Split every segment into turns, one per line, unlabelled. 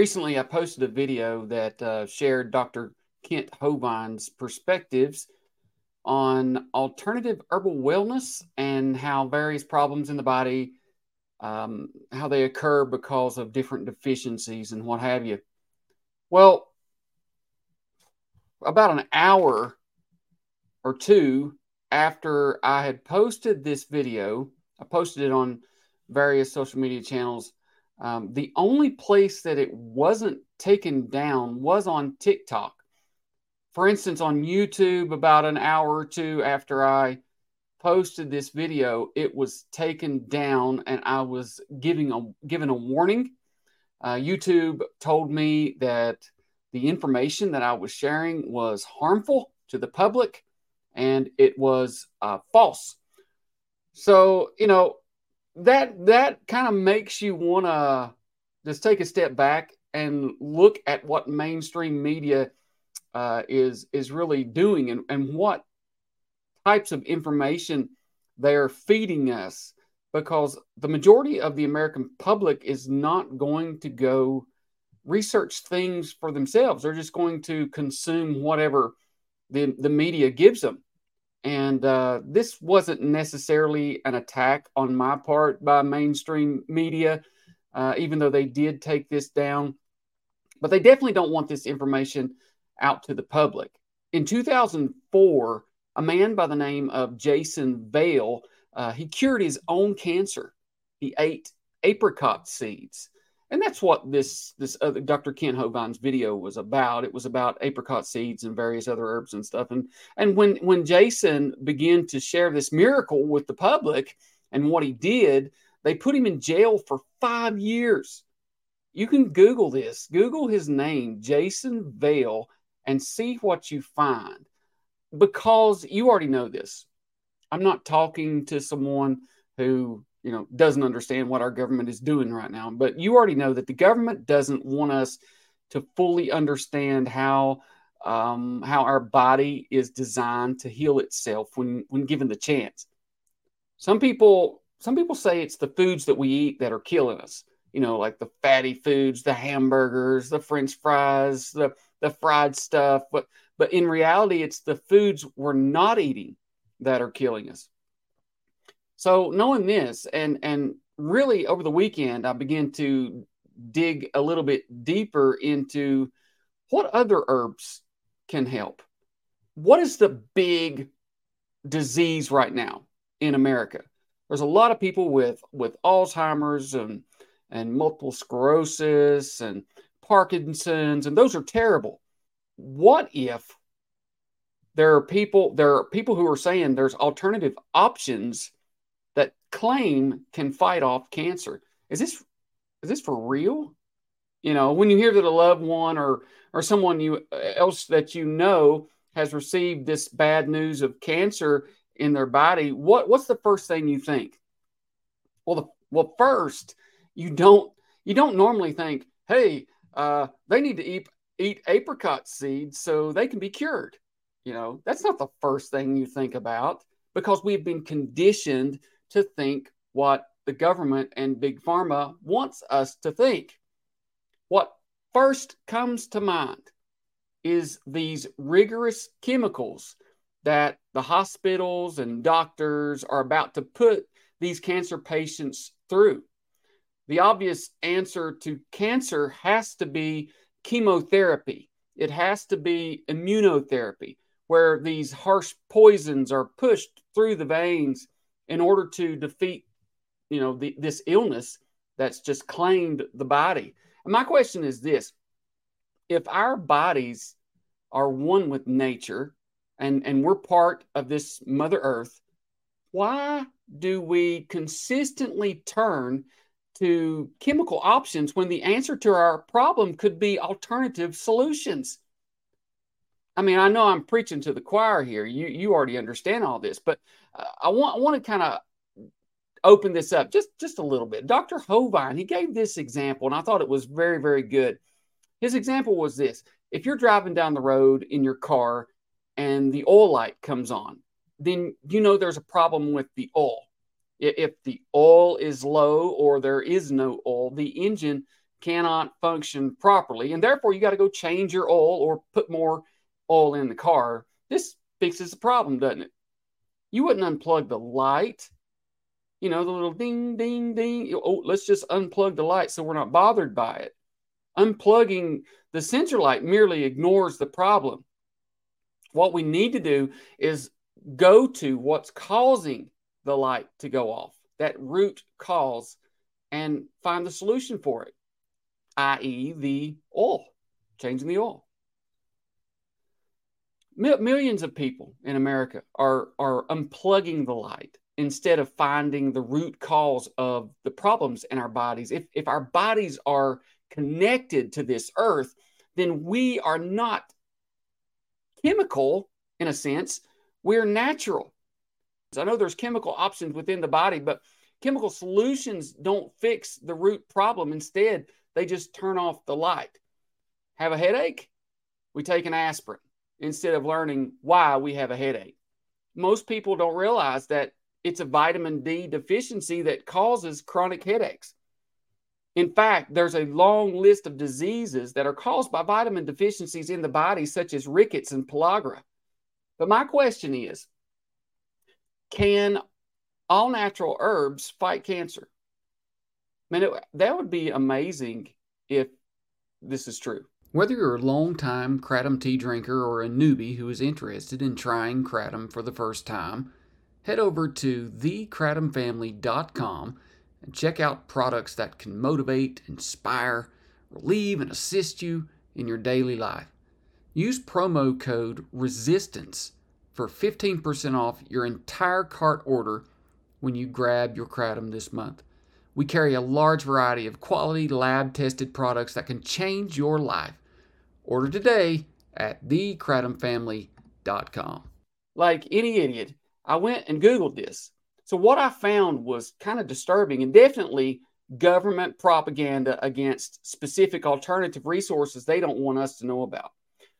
recently I posted a video that uh, shared Dr. Kent Hovind's perspectives on alternative herbal wellness and how various problems in the body um, how they occur because of different deficiencies and what have you. Well, about an hour or two after I had posted this video, I posted it on various social media channels. Um, the only place that it wasn't taken down was on TikTok. For instance, on YouTube, about an hour or two after I posted this video, it was taken down, and I was giving a given a warning. Uh, YouTube told me that the information that I was sharing was harmful to the public, and it was uh, false. So you know that that kind of makes you want to just take a step back and look at what mainstream media uh, is is really doing and, and what types of information they are feeding us because the majority of the American public is not going to go research things for themselves. They're just going to consume whatever the, the media gives them. And uh, this wasn't necessarily an attack on my part by mainstream media, uh, even though they did take this down. But they definitely don't want this information out to the public. In 2004, a man by the name of Jason Vale. Uh, he cured his own cancer. He ate apricot seeds. And that's what this this other Dr. Ken Hovind's video was about. It was about apricot seeds and various other herbs and stuff. And and when when Jason began to share this miracle with the public and what he did, they put him in jail for five years. You can Google this. Google his name, Jason Vale, and see what you find because you already know this. I'm not talking to someone who, you know, doesn't understand what our government is doing right now, but you already know that the government doesn't want us to fully understand how um, how our body is designed to heal itself when when given the chance. Some people some people say it's the foods that we eat that are killing us. You know, like the fatty foods, the hamburgers, the French fries, the the fried stuff. But but in reality, it's the foods we're not eating that are killing us. So knowing this, and and really over the weekend, I began to dig a little bit deeper into what other herbs can help. What is the big disease right now in America? There's a lot of people with with Alzheimer's and and multiple sclerosis and Parkinson's, and those are terrible what if there are people there are people who are saying there's alternative options that claim can fight off cancer. Is this is this for real? You know when you hear that a loved one or or someone you else that you know has received this bad news of cancer in their body what what's the first thing you think? Well the well first you don't you don't normally think hey uh, they need to eat eat apricot seeds so they can be cured. You know, that's not the first thing you think about because we've been conditioned to think what the government and big pharma wants us to think. What first comes to mind is these rigorous chemicals that the hospitals and doctors are about to put these cancer patients through. The obvious answer to cancer has to be chemotherapy. It has to be immunotherapy, where these harsh poisons are pushed through the veins in order to defeat, you know, the, this illness that's just claimed the body. And my question is this: If our bodies are one with nature, and and we're part of this Mother Earth, why do we consistently turn to chemical options when the answer to our problem could be alternative solutions. I mean, I know I'm preaching to the choir here. You you already understand all this, but uh, I want I want to kind of open this up just just a little bit. Dr. Hovind, he gave this example and I thought it was very very good. His example was this. If you're driving down the road in your car and the oil light comes on, then you know there's a problem with the oil if the oil is low or there is no oil, the engine cannot function properly. And therefore, you got to go change your oil or put more oil in the car. This fixes the problem, doesn't it? You wouldn't unplug the light, you know, the little ding, ding, ding. Oh, let's just unplug the light so we're not bothered by it. Unplugging the sensor light merely ignores the problem. What we need to do is go to what's causing the light to go off, that root cause, and find the solution for it, i.e., the oil, changing the oil. Millions of people in America are, are unplugging the light instead of finding the root cause of the problems in our bodies. If, if our bodies are connected to this earth, then we are not chemical in a sense, we're natural. I know there's chemical options within the body, but chemical solutions don't fix the root problem. Instead, they just turn off the light. Have a headache? We take an aspirin instead of learning why we have a headache. Most people don't realize that it's a vitamin D deficiency that causes chronic headaches. In fact, there's a long list of diseases that are caused by vitamin deficiencies in the body, such as rickets and pellagra. But my question is can all natural herbs fight cancer? Man, it, that would be amazing if this is true. Whether you're a long-time kratom tea drinker or a newbie who is interested in trying kratom for the first time, head over to thekratomfamily.com and check out products that can motivate, inspire, relieve, and assist you in your daily life. Use promo code RESISTANCE for 15% off your entire cart order when you grab your Kratom this month. We carry a large variety of quality lab tested products that can change your life. Order today at thekratomfamily.com. Like any idiot, I went and Googled this so what I found was kind of disturbing and definitely government propaganda against specific alternative resources they don't want us to know about.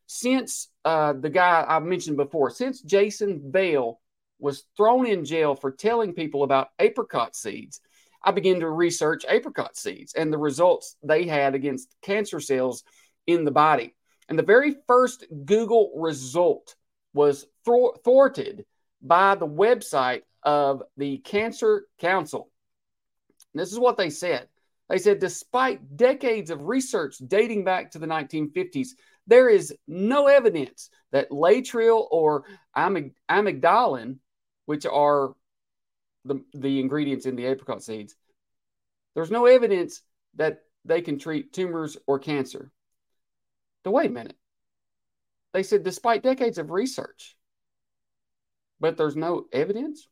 Since uh, the guy I mentioned before, since Jason Vale was thrown in jail for telling people about apricot seeds, I began to research apricot seeds and the results they had against cancer cells in the body. And the very first Google result was thwarted by the website of the Cancer Council. This is what they said. They said, despite decades of research dating back to the 1950s, there is no evidence that laetrile or amyg- amygdalin, which are the, the ingredients in the apricot seeds, there's no evidence that they can treat tumors or cancer. But wait a minute. They said, despite decades of research, but there's no evidence?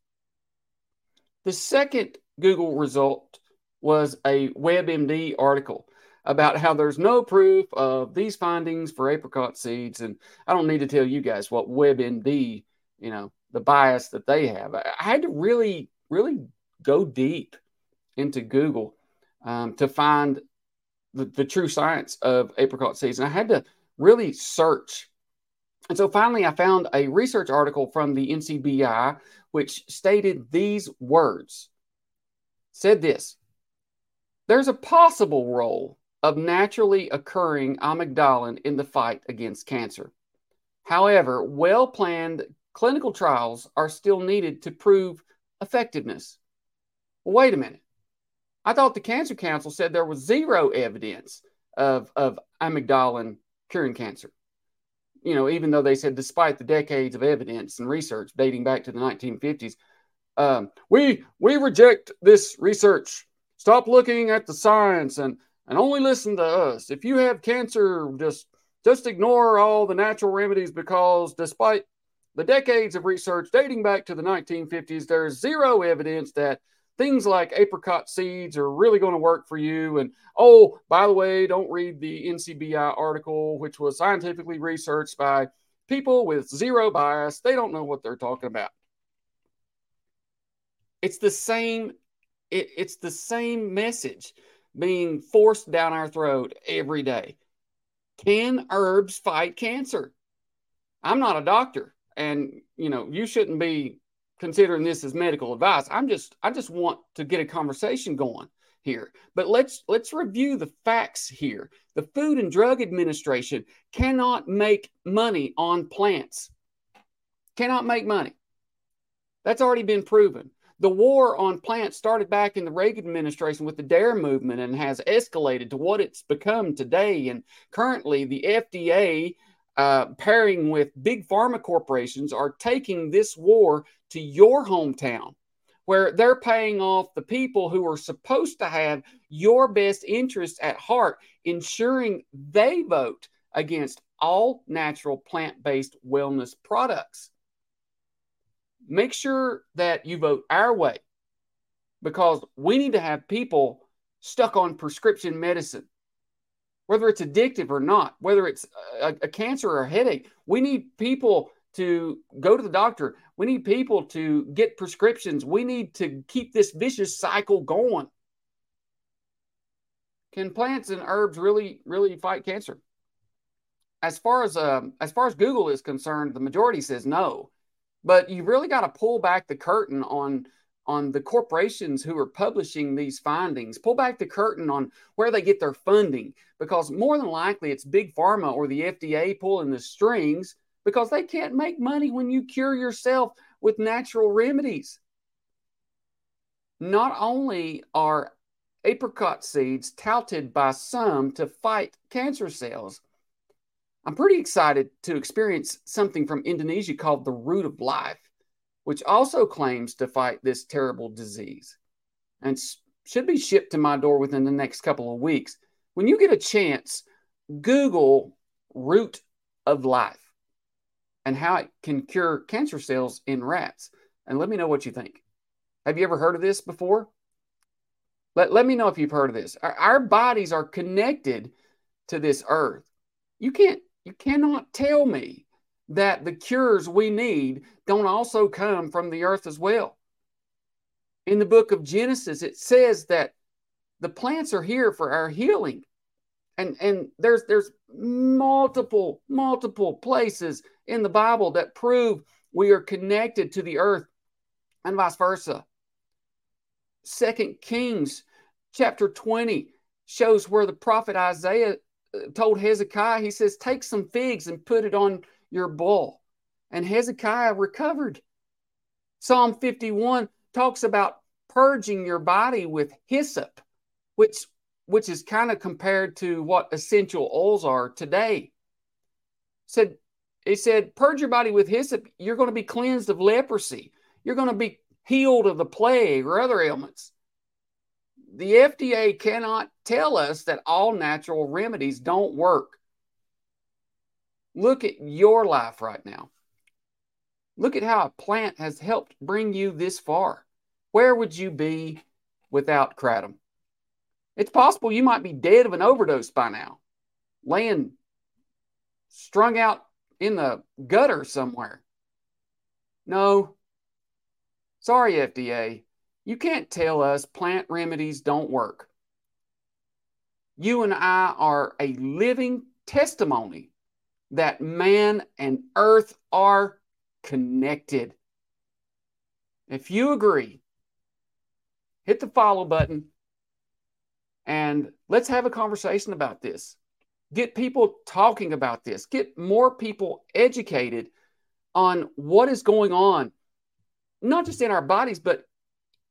The second Google result was a WebMD article about how there's no proof of these findings for apricot seeds. And I don't need to tell you guys what WebMD, you know, the bias that they have. I had to really, really go deep into Google um, to find the, the true science of apricot seeds. And I had to really search. And so finally, I found a research article from the NCBI which stated these words said this There's a possible role of naturally occurring amygdalin in the fight against cancer. However, well planned clinical trials are still needed to prove effectiveness. Well, wait a minute. I thought the Cancer Council said there was zero evidence of, of amygdalin curing cancer you know, even though they said despite the decades of evidence and research dating back to the 1950s, um, we we reject this research. Stop looking at the science and and only listen to us. If you have cancer, just just ignore all the natural remedies because despite the decades of research dating back to the 1950s, there's zero evidence that things like apricot seeds are really going to work for you. And oh, by the way, don't read the NCBI article, which was scientifically researched by people with zero bias. They don't know what they're talking about. It's the same. It, it's the same message being forced down our throat every day. Can herbs fight cancer? I'm not a doctor, and you know you shouldn't be considering this as medical advice. I'm just I just want to get a conversation going. here. But let's let's review the facts here. The Food and Drug Administration cannot make money on plants. Cannot make money. That's already been proven. The war on plants started back in the Reagan administration with the DARE movement and has escalated to what it's become today. And currently, the FDA, uh, pairing with big pharma corporations, are taking this war to your hometown where they're paying off the people who are supposed to have your best interests at heart, ensuring they vote against all natural plant based wellness products. Make sure that you vote our way because we need to have people stuck on prescription medicine, whether it's addictive or not, whether it's a, a, cancer or a headache. We need people to go to the doctor. We need people to get prescriptions. We need to keep this vicious cycle going. Can plants and herbs really, really fight cancer? As far as um, as far as Google is concerned, the majority says no. But you really got to pull back the curtain on on the corporations who are publishing these findings. Pull back the curtain on where they get their funding because more than likely it's big pharma or the FDA pulling the strings because they can't make money when you cure yourself with natural remedies. Not only are apricot seeds touted by some to fight cancer cells, I'm pretty excited to experience something from Indonesia called the root of life, which also claims to fight this terrible disease and should be shipped to my door within the next couple of weeks. When you get a chance, Google root of life and how it can cure cancer cells in rats. And let me know what you think. Have you ever heard of this before? Let, let me know if you've heard of this. Our, our bodies are connected to this earth. You can't you cannot tell me that the cures we need don't also come from the earth as well. In the book of Genesis, it says that the plants are here for our healing. And, and there's there's multiple, multiple places in the Bible that prove we are connected to the earth and vice versa. Second Kings chapter 20 shows where the prophet Isaiah uh, told Hezekiah, he says, Take some figs and put it on your bull. And Hezekiah recovered. Psalm 51 talks about purging your body with hyssop, which, which is kind of compared to what essential oils are today. Said he said, purge your body with hyssop, you're going to be cleansed of leprosy. You're going to be healed of the plague or other ailments the FDA cannot tell us that all natural remedies don't work. Look at your life right now. Look at how a plant has helped bring you this far. Where would you be without kratom? It's possible you might be dead of an overdose by now, laying strung out in the gutter somewhere. No. Sorry, FDA. You can't tell us plant remedies don't work. You and I are a living testimony that man and earth are connected. If you agree, hit the follow button and let's have a conversation about this. Get people talking about this. Get more people educated on what is going on, not just in our bodies, but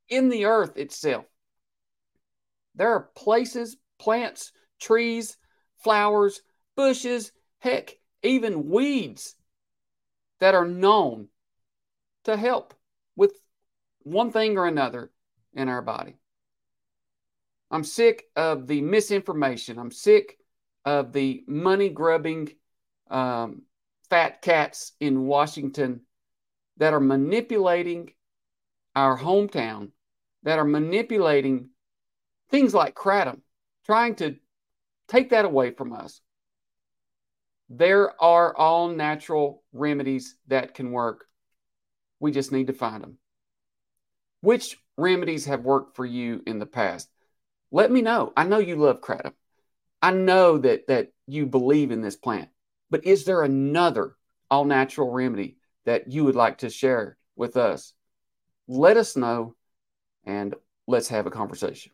in the earth itself. There are places, plants, trees, flowers, bushes, heck, even weeds that are known to help with one thing or another in our body. I'm sick of the misinformation. I'm sick of the money grubbing um, fat cats in Washington that are manipulating our hometown that are manipulating things like kratom, trying to take that away from us. There are all natural remedies that can work. We just need to find them. Which remedies have worked for you in the past? Let me know. I know you love kratom. I know that that you believe in this plant. But is there another all natural remedy that you would like to share with us? Let us know and let's have a conversation.